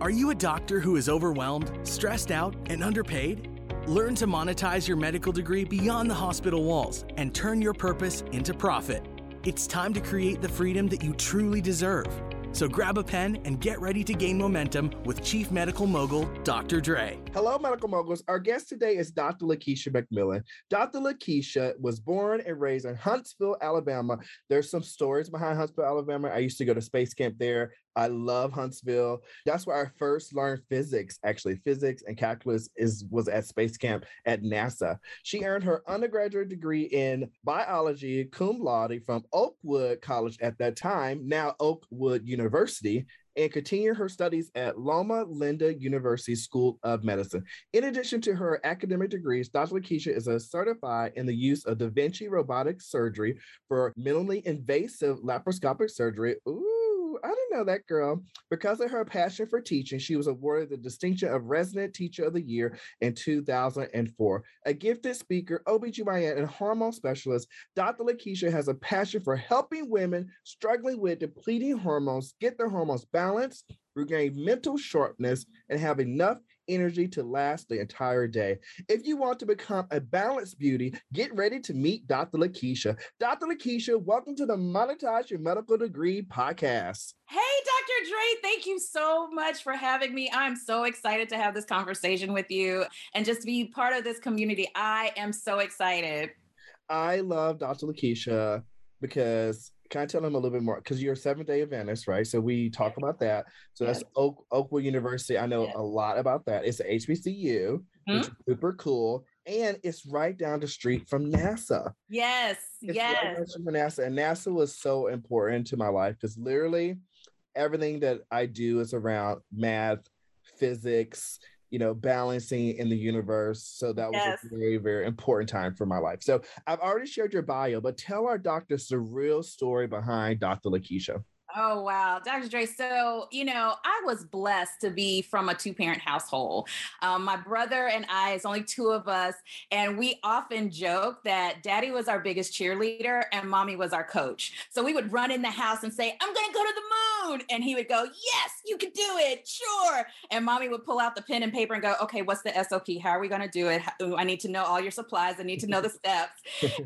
Are you a doctor who is overwhelmed, stressed out, and underpaid? Learn to monetize your medical degree beyond the hospital walls and turn your purpose into profit. It's time to create the freedom that you truly deserve. So grab a pen and get ready to gain momentum with Chief Medical Mogul Dr. Dre. Hello, medical moguls. Our guest today is Dr. Lakeisha McMillan. Dr. Lakeisha was born and raised in Huntsville, Alabama. There's some stories behind Huntsville, Alabama. I used to go to space camp there. I love Huntsville. That's where I first learned physics. Actually, physics and calculus is was at space camp at NASA. She earned her undergraduate degree in biology cum laude from Oakwood College at that time, now Oakwood University, and continued her studies at Loma Linda University School of Medicine. In addition to her academic degrees, Dr. Lakeisha is a certified in the use of Da Vinci robotic surgery for minimally invasive laparoscopic surgery. Ooh, I didn't know that girl. Because of her passion for teaching, she was awarded the distinction of Resident Teacher of the Year in 2004. A gifted speaker, OBGYN, and hormone specialist, Dr. Lakeisha has a passion for helping women struggling with depleting hormones get their hormones balanced, regain mental sharpness, and have enough energy to last the entire day. If you want to become a balanced beauty, get ready to meet Dr. Lakeisha. Dr. Lakeisha, welcome to the Monetize Your Medical Degree podcast. Hey, Dr. Dre, thank you so much for having me. I'm so excited to have this conversation with you and just be part of this community. I am so excited. I love Dr. Lakeisha because can I tell them a little bit more? Because you're a seventh day Adventist, right? So we talk about that. So that's Oak, Oakwood University. I know Yeah. a lot about that. It's a HBCU, which hmm? is super cool. And it's right down the street from NASA. Yes, It's right yes. street from NASA. And NASA was so important to my life because literally everything that I do is around math, physics, you know, balancing in the universe. So that was Yes. a very, very important time for my life. So I've already shared your bio, but tell our doctors the real story behind Dr. Lakeisha. Oh, wow. Dr. Dre. So, you know, I was blessed to be from a two parent household. Um, my brother and I, it's only two of us. And we often joke that daddy was our biggest cheerleader and mommy was our coach. So we would run in the house and say, I'm going to go to the moon. And he would go, Yes, you can do it. Sure. And mommy would pull out the pen and paper and go, Okay, what's the SOP? How are we going to do it? I need to know all your supplies. I need to know the steps.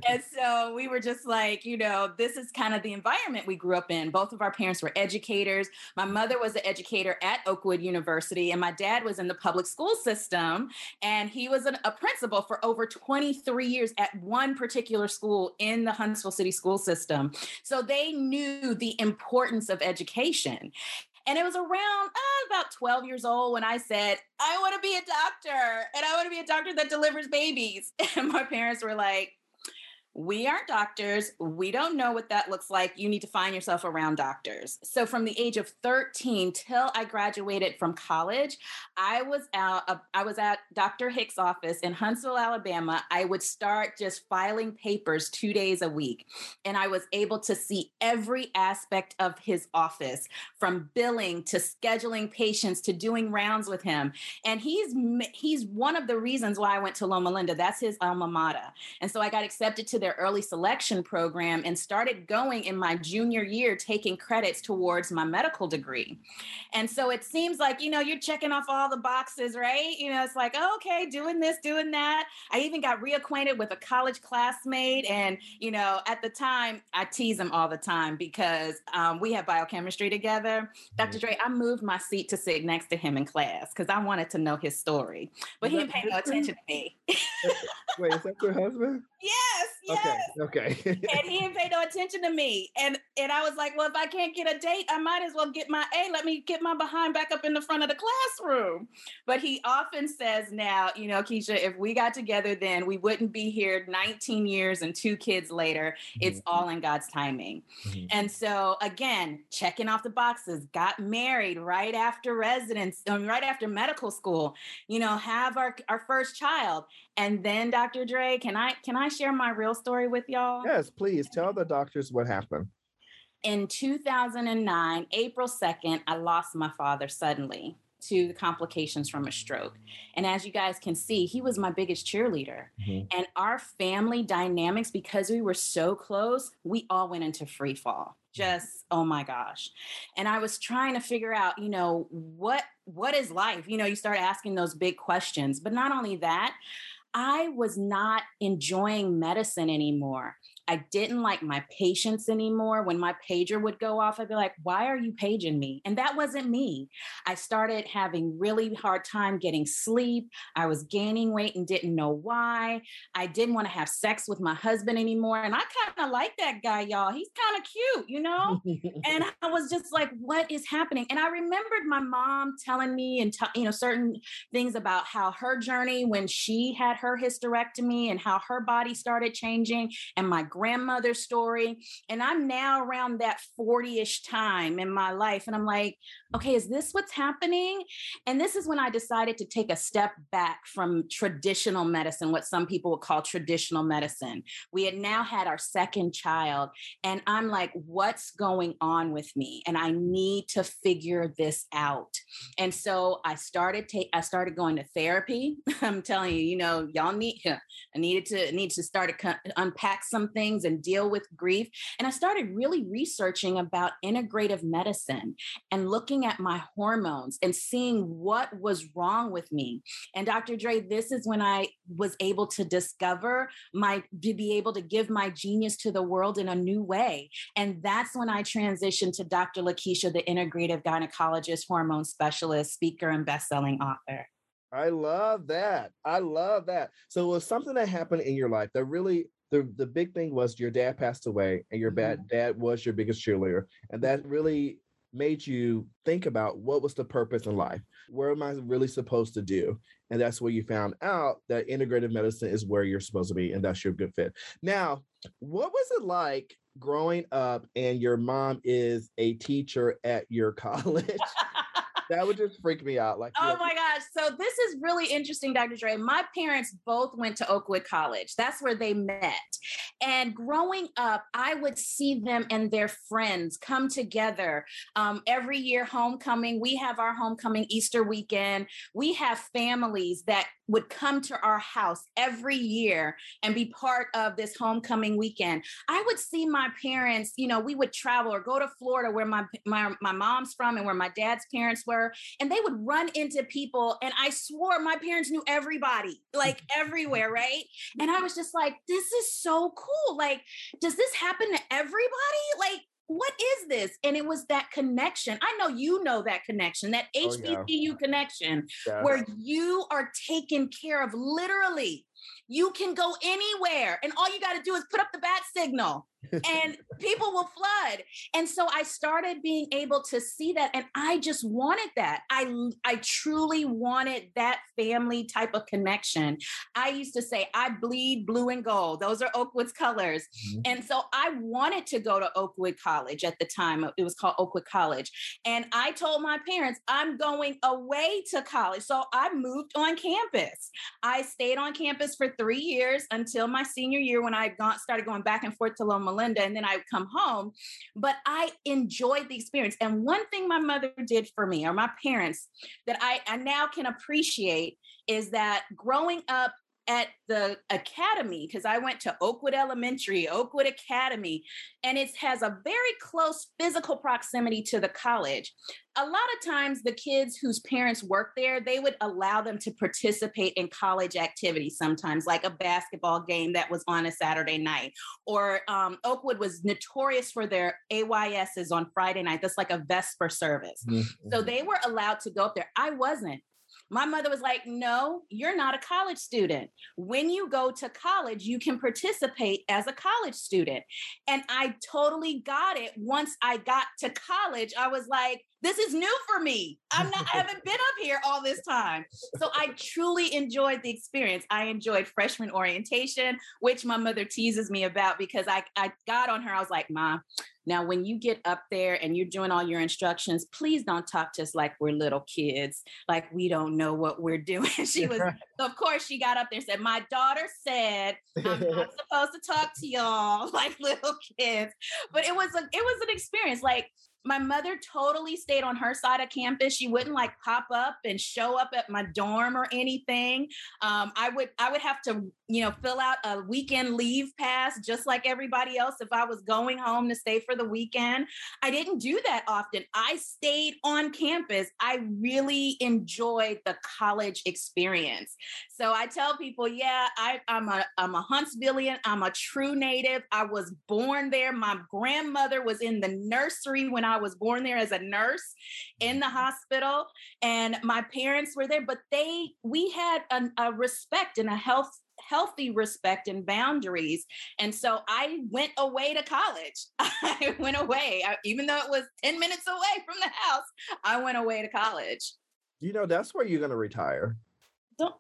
and so we were just like, you know, this is kind of the environment we grew up in. Both of our parents were educators. My mother was an educator at Oakwood University, and my dad was in the public school system. And he was an, a principal for over 23 years at one particular school in the Huntsville City school system. So they knew the importance of education. And it was around uh, about 12 years old when I said, I want to be a doctor and I want to be a doctor that delivers babies. And my parents were like, we aren't doctors. We don't know what that looks like. You need to find yourself around doctors. So, from the age of 13 till I graduated from college, I was out. Uh, I was at Dr. Hicks' office in Huntsville, Alabama. I would start just filing papers two days a week, and I was able to see every aspect of his office, from billing to scheduling patients to doing rounds with him. And he's he's one of the reasons why I went to Loma Linda. That's his alma mater. And so I got accepted to their early selection program and started going in my junior year, taking credits towards my medical degree. And so it seems like, you know, you're checking off all the boxes, right? You know, it's like, oh, okay, doing this, doing that. I even got reacquainted with a college classmate. And, you know, at the time, I tease him all the time because um, we had biochemistry together. Dr. Dre, I moved my seat to sit next to him in class because I wanted to know his story. But he didn't pay no attention to me. Wait, is that your husband? Yes, yes. Okay, okay. and he didn't pay no attention to me. And and I was like, well, if I can't get a date, I might as well get my A. Let me get my behind back up in the front of the classroom. But he often says now, you know, Keisha, if we got together then, we wouldn't be here 19 years and two kids later. It's all in God's timing. Mhm. And so again, checking off the boxes, got married right after residence, um, right after medical school, you know, have our, our first child. And then Dr. Dre, can I can I share my real story with y'all? yes, please tell the doctors what happened. In 2009, April 2nd, I lost my father suddenly to the complications from a stroke. And as you guys can see, he was my biggest cheerleader. Mhm. And our family dynamics, because we were so close, we all went into free fall. Just, oh my gosh. And I was trying to figure out, you know, what what is life? You know, you start asking those big questions. But not only that, I was not enjoying medicine anymore. I didn't like my patients anymore. When my pager would go off, I'd be like, why are you paging me? And that wasn't me. I started having really hard time getting sleep. I was gaining weight and didn't know why. I didn't want to have sex with my husband anymore. And I kind of like that guy, y'all. He's kind of cute, you know? and I was just like, what is happening? And I remembered my mom telling me and, t- you know, certain things about how her journey when she had her hysterectomy and how her body started changing and my grandmother's story. And I'm now around that 40 ish time in my life. And I'm like, okay, is this what's happening? And this is when I decided to take a step back from traditional medicine, what some people would call traditional medicine. We had now had our second child. And I'm like, what's going on with me? And I need to figure this out. And so I started take I started going to therapy. I'm telling you, you know, y'all need I needed to need to start to unpack something things and deal with grief. And I started really researching about integrative medicine and looking at my hormones and seeing what was wrong with me. And Dr. Dre, this is when I was able to discover my, to be able to give my genius to the world in a new way. And that's when I transitioned to Dr. Lakeisha, the integrative gynecologist, hormone specialist, speaker, and best-selling author. I love that. I love that. So it was something that happened in your life that really the the big thing was your dad passed away and your mm-hmm. dad was your biggest cheerleader and that really made you think about what was the purpose in life. Where am i really supposed to do? And that's where you found out that integrative medicine is where you're supposed to be and that's your good fit. Now what was it like growing up and your mom is a teacher at your college that would just freak me out. Like, oh my gosh. So this is really interesting, Dr. Dre. My parents both went to Oakwood College. That's where they met. And growing up, I would see them and their friends come together um, every year. Homecoming, we have our homecoming Easter weekend. We have families that would come to our house every year and be part of this homecoming weekend. I would see my parents, you know, we would travel or go to Florida where my, my, my mom's from and where my dad's parents were, and they would run into people. And I swore my parents knew everybody, like everywhere, right? And I was just like, this is so cool. Like, does this happen to everybody? Like, what is this? And it was that connection. I know you know that connection, that HBCU oh, yeah. connection, yeah. where you are taken care of literally. You can go anywhere, and all you got to do is put up the bat signal and people will flood. And so I started being able to see that and I just wanted that. I I truly wanted that family type of connection. I used to say I bleed blue and gold. Those are Oakwood's colors. Mm-hmm. And so I wanted to go to Oakwood College at the time. It was called Oakwood College. And I told my parents I'm going away to college. So I moved on campus. I stayed on campus for 3 years until my senior year when I got started going back and forth to Loma Linda, and then I would come home. But I enjoyed the experience. And one thing my mother did for me, or my parents, that I, I now can appreciate is that growing up at the academy because I went to Oakwood Elementary, Oakwood Academy, and it has a very close physical proximity to the college. A lot of times, the kids whose parents work there, they would allow them to participate in college activities sometimes, like a basketball game that was on a Saturday night. Or um, Oakwood was notorious for their AYSs on Friday night. That's like a Vesper service. Mm-hmm. So they were allowed to go up there. I wasn't. My mother was like, No, you're not a college student. When you go to college, you can participate as a college student. And I totally got it. Once I got to college, I was like, this is new for me. I'm not, I haven't been up here all this time. So I truly enjoyed the experience. I enjoyed freshman orientation, which my mother teases me about because I, I got on her. I was like, Mom, now when you get up there and you're doing all your instructions, please don't talk to us like we're little kids, like we don't know what we're doing. she was, of course, she got up there and said, My daughter said, I'm not supposed to talk to y'all like little kids. But it was a, it was an experience. Like my mother totally stayed on her side of campus. She wouldn't like pop up and show up at my dorm or anything. Um, I would I would have to you know fill out a weekend leave pass just like everybody else if I was going home to stay for the weekend. I didn't do that often. I stayed on campus. I really enjoyed the college experience. So I tell people, yeah, I, I'm a I'm a Huntsvillian. I'm a true native. I was born there. My grandmother was in the nursery when I was born there as a nurse in the mm-hmm. hospital, and my parents were there. But they we had a, a respect and a health healthy respect and boundaries. And so I went away to college. I went away, I, even though it was 10 minutes away from the house, I went away to college. You know, that's where you're going to retire. Don't,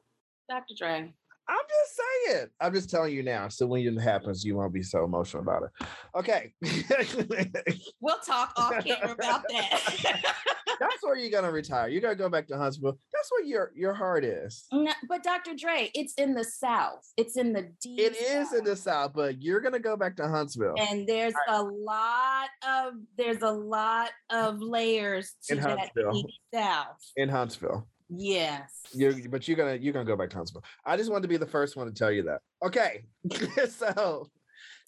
Dr. Dre. I'm just saying. I'm just telling you now. So when it happens, you won't be so emotional about it. Okay. we'll talk off camera about that. That's where you're gonna retire. You're gonna go back to Huntsville. That's where your your heart is. No, but Dr. Dre, it's in the South. It's in the deep. It is South. in the South, but you're gonna go back to Huntsville. And there's right. a lot of there's a lot of layers to in that Huntsville. South. In Huntsville. Yes. You're, but you're gonna you're gonna go to Huntsville. I just wanted to be the first one to tell you that. Okay, so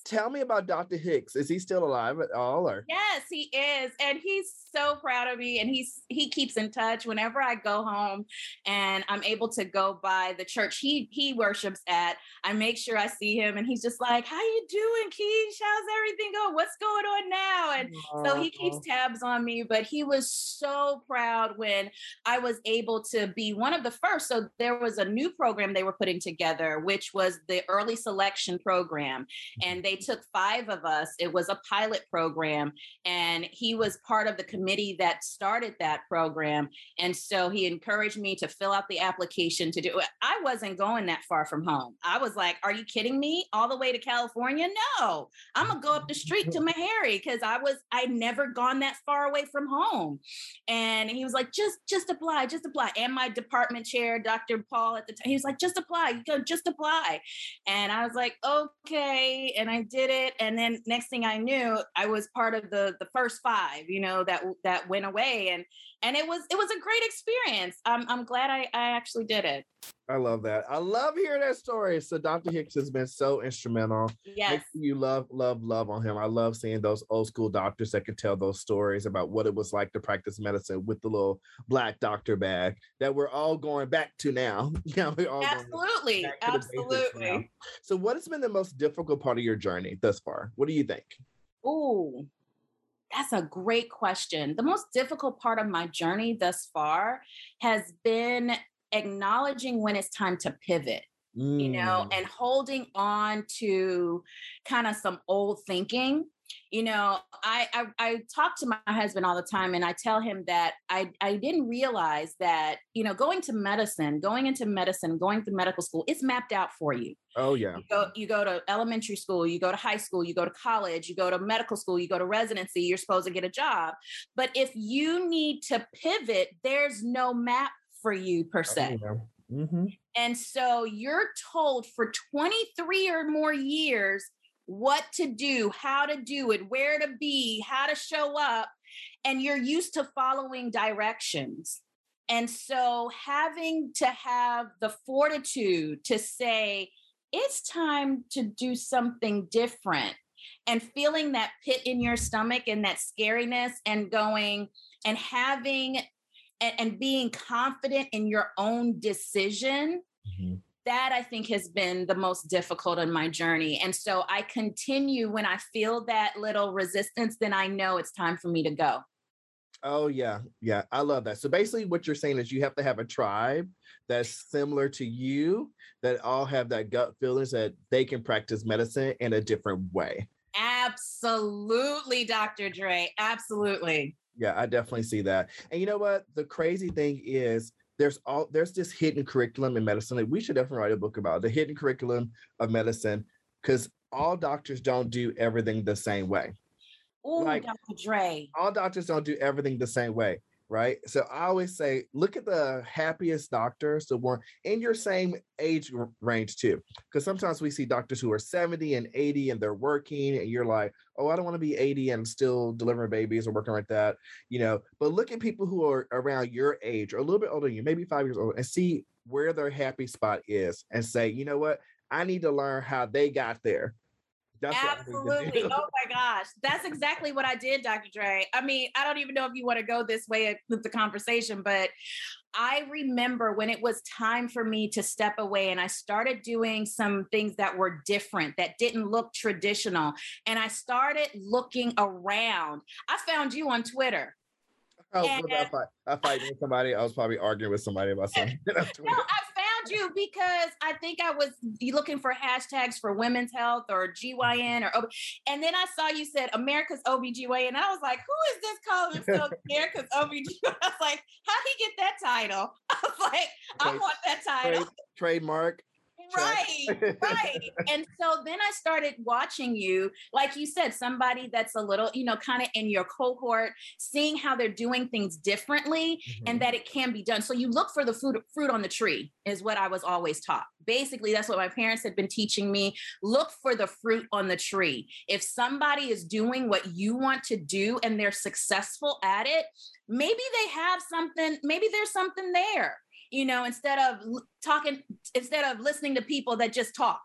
tell me about Dr. Hicks. Is he still alive at all? Or yes, he is, and he's so proud of me. And he's he keeps in touch whenever I go home, and I'm able to go by the church he he worships at. I make sure I see him, and he's just like, "How you doing, Keish? How's everything going? What's going on now?" And so he keeps tabs on me. But he was so proud when I was able to be one of the first. So there was a new program they were putting together, which was the early selection program, and they took five of us. It was a pilot program, and he was part of the committee that started that program. And so he encouraged me to fill out the application to do it. I wasn't going that far from home. I was like, Are you kidding me? All the way to California? No, I'm gonna go up the street to Meharry because I was I'd never gone that far away from home. And he was like, just just apply, just apply. And my department chair, Dr. Paul at the time, he was like, just apply, you go, just apply. And I was like, okay. And I did it. And then next thing I knew, I was part of the the first five, you know, that that went away. And and it was it was a great experience. I'm I'm glad I, I actually did it. I love that. I love hearing that story. So Dr. Hicks has been so instrumental. Yes. You love, love, love on him. I love seeing those old school doctors that could tell those stories about what it was like to practice medicine with the little black doctor bag that we're all going back to now. yeah, we're all absolutely, absolutely. So, what has been the most difficult part of your journey thus far? What do you think? Oh, that's a great question. The most difficult part of my journey thus far has been acknowledging when it's time to pivot. Mm. You know, mm. and holding on to kind of some old thinking you know I, I, I talk to my husband all the time and i tell him that i i didn't realize that you know going to medicine going into medicine going to medical school it's mapped out for you oh yeah you go, you go to elementary school you go to high school you go to college you go to medical school you go to residency you're supposed to get a job but if you need to pivot there's no map for you per se oh, yeah. mm-hmm. and so you're told for 23 or more years what to do, how to do it, where to be, how to show up, and you're used to following directions. And so having to have the fortitude to say, it's time to do something different and feeling that pit in your stomach and that scariness and going and having and, and being confident in your own decision mm-hmm that I think has been the most difficult in my journey. And so I continue when I feel that little resistance, then I know it's time for me to go. Oh, yeah. Yeah. I love that. So basically, what you're saying is you have to have a tribe that's similar to you that all have that gut feelings that they can practice medicine in a different way. Absolutely, Dr. Dre. Absolutely. Yeah, I definitely see that. And you know what? The crazy thing is, there's all there's this hidden curriculum in medicine that we should definitely write a book about the hidden curriculum of medicine because all doctors don't do everything the same way. Oh, like, Dr. Dre. All doctors don't do everything the same way, right? So I always say, look at the happiest doctors, the one in your same age range too. Because sometimes we see doctors who are 70 and 80 and they're working, and you're like, oh, I don't want to be 80 and still delivering babies or working like that, you know. But look at people who are around your age or a little bit older than you, maybe five years old, and see where their happy spot is and say, you know what, I need to learn how they got there that's Absolutely. Oh my gosh. That's exactly what I did, Dr. Dre. I mean, I don't even know if you want to go this way with the conversation, but I remember when it was time for me to step away and I started doing some things that were different, that didn't look traditional. And I started looking around. I found you on Twitter. Oh, and, I fight, I fight with somebody. I was probably arguing with somebody about something. no, I you because I think I was looking for hashtags for women's health or GYN or OB. and then I saw you said America's OBGYN and I was like, who is this calling himself America's OBGYN? I was like, how did he get that title? I was like, I want that title. Trademark right right. And so then i started watching you like you said somebody that's a little you know kind of in your cohort seeing how they're doing things differently mm-hmm. and that it can be done. So you look for the fruit fruit on the tree is what i was always taught. Basically that's what my parents had been teaching me look for the fruit on the tree. If somebody is doing what you want to do and they're successful at it maybe they have something maybe there's something there you know, instead of talking, instead of listening to people that just talk.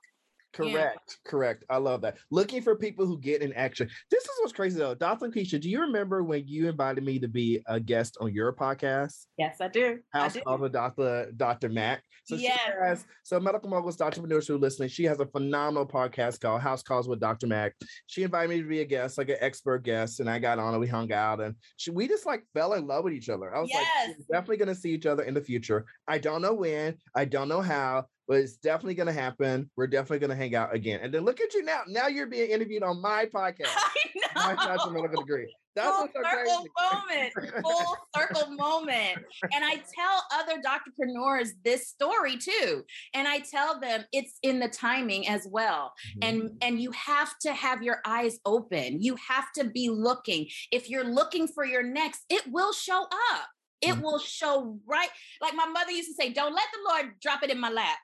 Correct, yeah. correct. I love that. Looking for people who get in action. This is what's crazy though. Dr. Keisha, do you remember when you invited me to be a guest on your podcast? Yes, I do. House I do. of Dr. Dr. Mac. So yes. she has so medical moguls, entrepreneurs who are listening. She has a phenomenal podcast called House Calls with Dr. Mac. She invited me to be a guest, like an expert guest, and I got on and we hung out and she, we just like fell in love with each other. I was yes. like, definitely gonna see each other in the future. I don't know when, I don't know how, but it's definitely going to happen. We're definitely going to hang out again. And then look at you now. Now you're being interviewed on my podcast. I know. My medical degree. That's full circle moment, full circle moment. And I tell other entrepreneurs this story too. And I tell them it's in the timing as well. Mm-hmm. And and you have to have your eyes open. You have to be looking. If you're looking for your next, it will show up. It mm-hmm. will show right. Like my mother used to say, don't let the Lord drop it in my lap.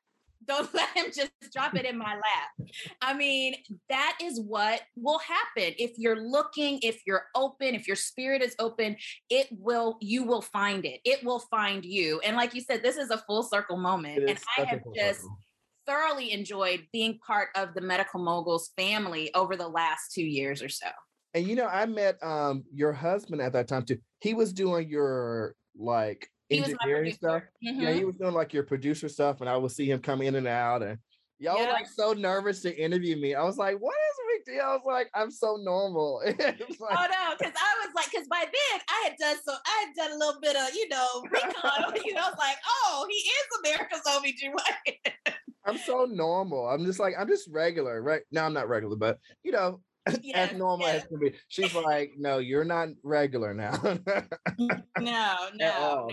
Don't let him just drop it in my lap. I mean, that is what will happen. If you're looking, if you're open, if your spirit is open, it will, you will find it. It will find you. And like you said, this is a full circle moment. And I have just circle. thoroughly enjoyed being part of the Medical Moguls family over the last two years or so. And you know, I met um your husband at that time too. He was doing your like engineering stuff. Mm-hmm. Yeah, he was doing like your producer stuff, and I would see him come in and out, and y'all yeah. were like so nervous to interview me. I was like, "What is big deal?" I was like, "I'm so normal." like, oh no, because I was like, because by then I had done so, I had done a little bit of you know recon. you know, I was like, "Oh, he is America's OBGYN." I'm so normal. I'm just like I'm just regular, right? Now I'm not regular, but you know, yes, as normal as can be. She's like, no, you're not regular now. no, no, no.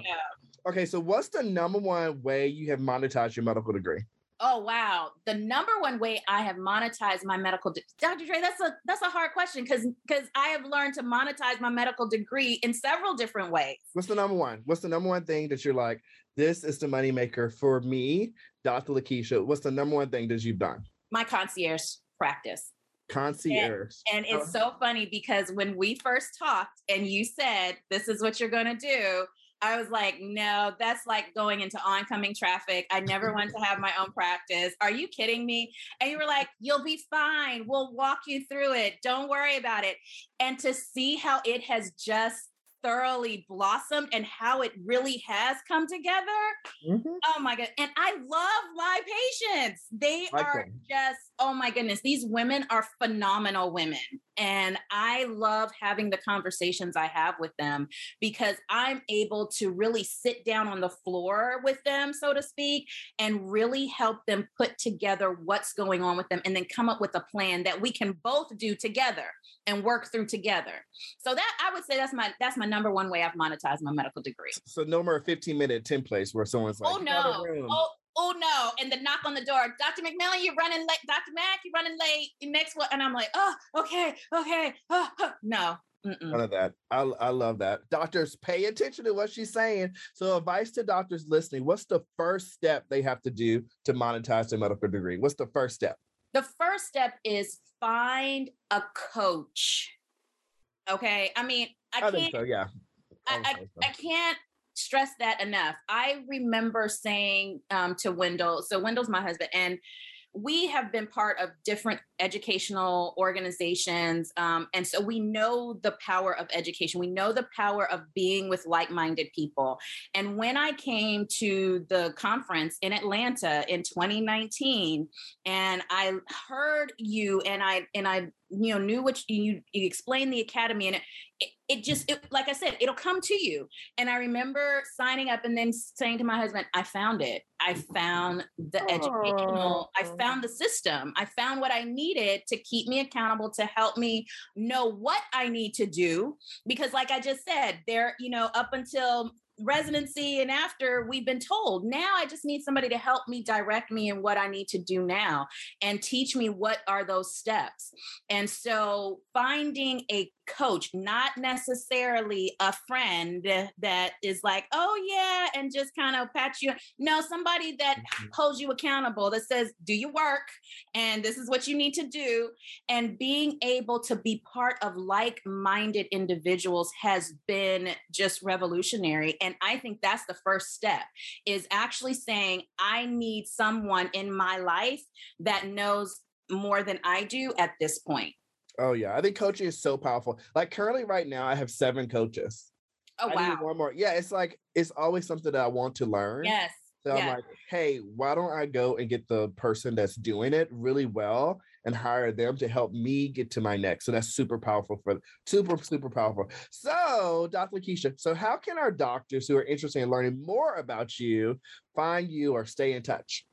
Okay, so what's the number one way you have monetized your medical degree? Oh wow, the number one way I have monetized my medical de- Dr. Dre, that's a that's a hard question because because I have learned to monetize my medical degree in several different ways. What's the number one? What's the number one thing that you're like, this is the moneymaker for me, Dr. Lakeisha? What's the number one thing that you've done? My concierge practice. Concierge. And, and it's oh. so funny because when we first talked and you said, this is what you're going to do, I was like, no, that's like going into oncoming traffic. I never want to have my own practice. Are you kidding me? And you were like, you'll be fine. We'll walk you through it. Don't worry about it. And to see how it has just thoroughly blossomed and how it really has come together. Mm-hmm. Oh my god. And I love my patients. They are just oh my goodness. These women are phenomenal women. And I love having the conversations I have with them because I'm able to really sit down on the floor with them, so to speak, and really help them put together what's going on with them and then come up with a plan that we can both do together and work through together. So that I would say that's my that's my number one way I've monetized my medical degree. So no more 15 minute templates where someone's oh, like, oh no, oh oh no, and the knock on the door, Dr. McMillan, you're running late. Dr. Mac, you're running late. Next one, and I'm like, oh, okay, okay, oh, oh. no. Mm-mm. None of that. I, I love that. Doctors, pay attention to what she's saying. So, advice to doctors listening what's the first step they have to do to monetize their medical degree? What's the first step? The first step is find a coach. Okay. I mean, I, I can't, so, yeah. I, I. I can't stress that enough. I remember saying um, to Wendell, so Wendell's my husband, and we have been part of different educational organizations. Um, and so we know the power of education. We know the power of being with like minded people. And when I came to the conference in Atlanta in 2019, and I heard you and I, and I, you know, knew what you, you explained the academy and it, it, it just, it, like I said, it'll come to you. And I remember signing up and then saying to my husband, I found it. I found the educational, I oh. found the system. I found what I needed to keep me accountable, to help me know what I need to do. Because, like I just said, there, you know, up until residency and after we've been told now i just need somebody to help me direct me in what i need to do now and teach me what are those steps. And so finding a coach not necessarily a friend that is like oh yeah and just kind of pat you no somebody that Mhm. holds you accountable that says do your work and this is what you need to do and being able to be part of like-minded individuals has been just revolutionary and i think that's the first step is actually saying i need someone in my life that knows more than i do at this point Oh, yeah. I think coaching is so powerful. Like, currently, right now, I have seven coaches. oh I wow one more. Yeah, it's like, it's always something that I want to learn. yes So yeah. I'm like, hey, why don't I go and get the person that's doing it really well and hire them to help me get to my next? So that's super powerful for super, super powerful. So, Dr. Lakeisha, so how can our doctors who are interested in learning more about you find you or stay in touch?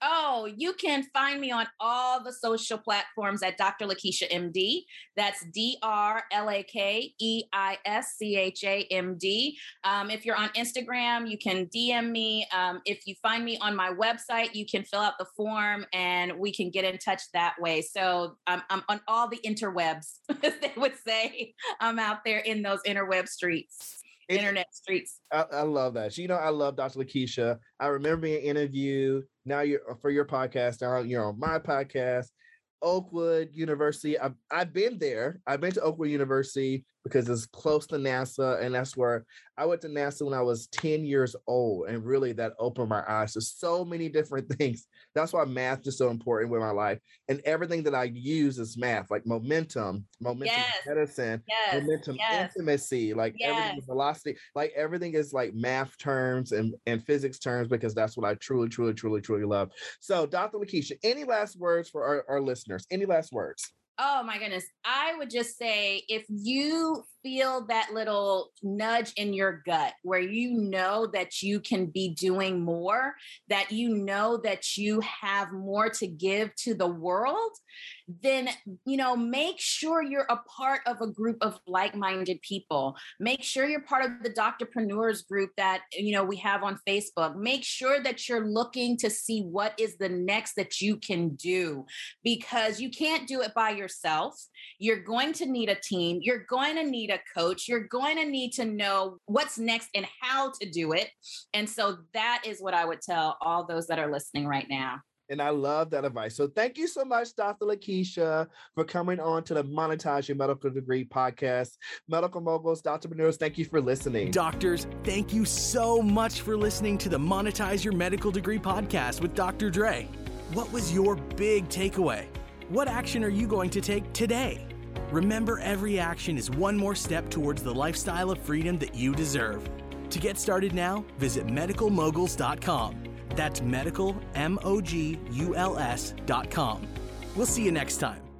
Oh, you can find me on all the social platforms at Dr. Lakeisha MD. That's D R L A K E I S C H A M D. Um, if you're on Instagram, you can DM me. Um, if you find me on my website, you can fill out the form and we can get in touch that way. So um, I'm on all the interwebs, as they would say. I'm out there in those interweb streets, internet streets. I, I love that. You know, I love Dr. Lakeisha. I remember being interviewed. Now you're uh, for your podcast. Now you're on my podcast. Oakwood University. I've, I've been there. I've been to Oakwood University because it's close to NASA. And that's where I went to NASA when I was 10 years old. And really that opened my eyes to so many different things. That's why math is so important with my life. And everything that I use is math, like momentum, momentum Yes. medicine, Yes. momentum yes. intimacy like everything velocity like everything is like math terms and and physics terms because that's what i truly truly truly truly love so dr lakeisha any last words for our, our listeners any last words Oh my goodness. I would just say if you feel that little nudge in your gut where you know that you can be doing more, that you know that you have more to give to the world, then you know, make sure you're a part of a group of like-minded people. Make sure you're part of the doctorpreneurs group that you know we have on Facebook. Make sure that you're looking to see what is the next that you can do because you can't do it by yourself. You're going to need a team. You're going to need a coach. You're going to need to know what's next and how to do it. And so that is what I would tell all those that are listening right now. and i love that advice so thank you so much dr lakeisha for coming on to the monetize your medical degree podcast medical moguls doctorpreneurs thank you for listening Doctors, thank you so much for listening to the Monetize Your Medical Degree podcast with Dr. Dre. What was your big takeaway? What action are you going to take today? Remember, every action is one more step towards the lifestyle of freedom that you deserve. To get started now, visit medicalmoguls.com. That's medical, M O G U L S.com. We'll see you next time.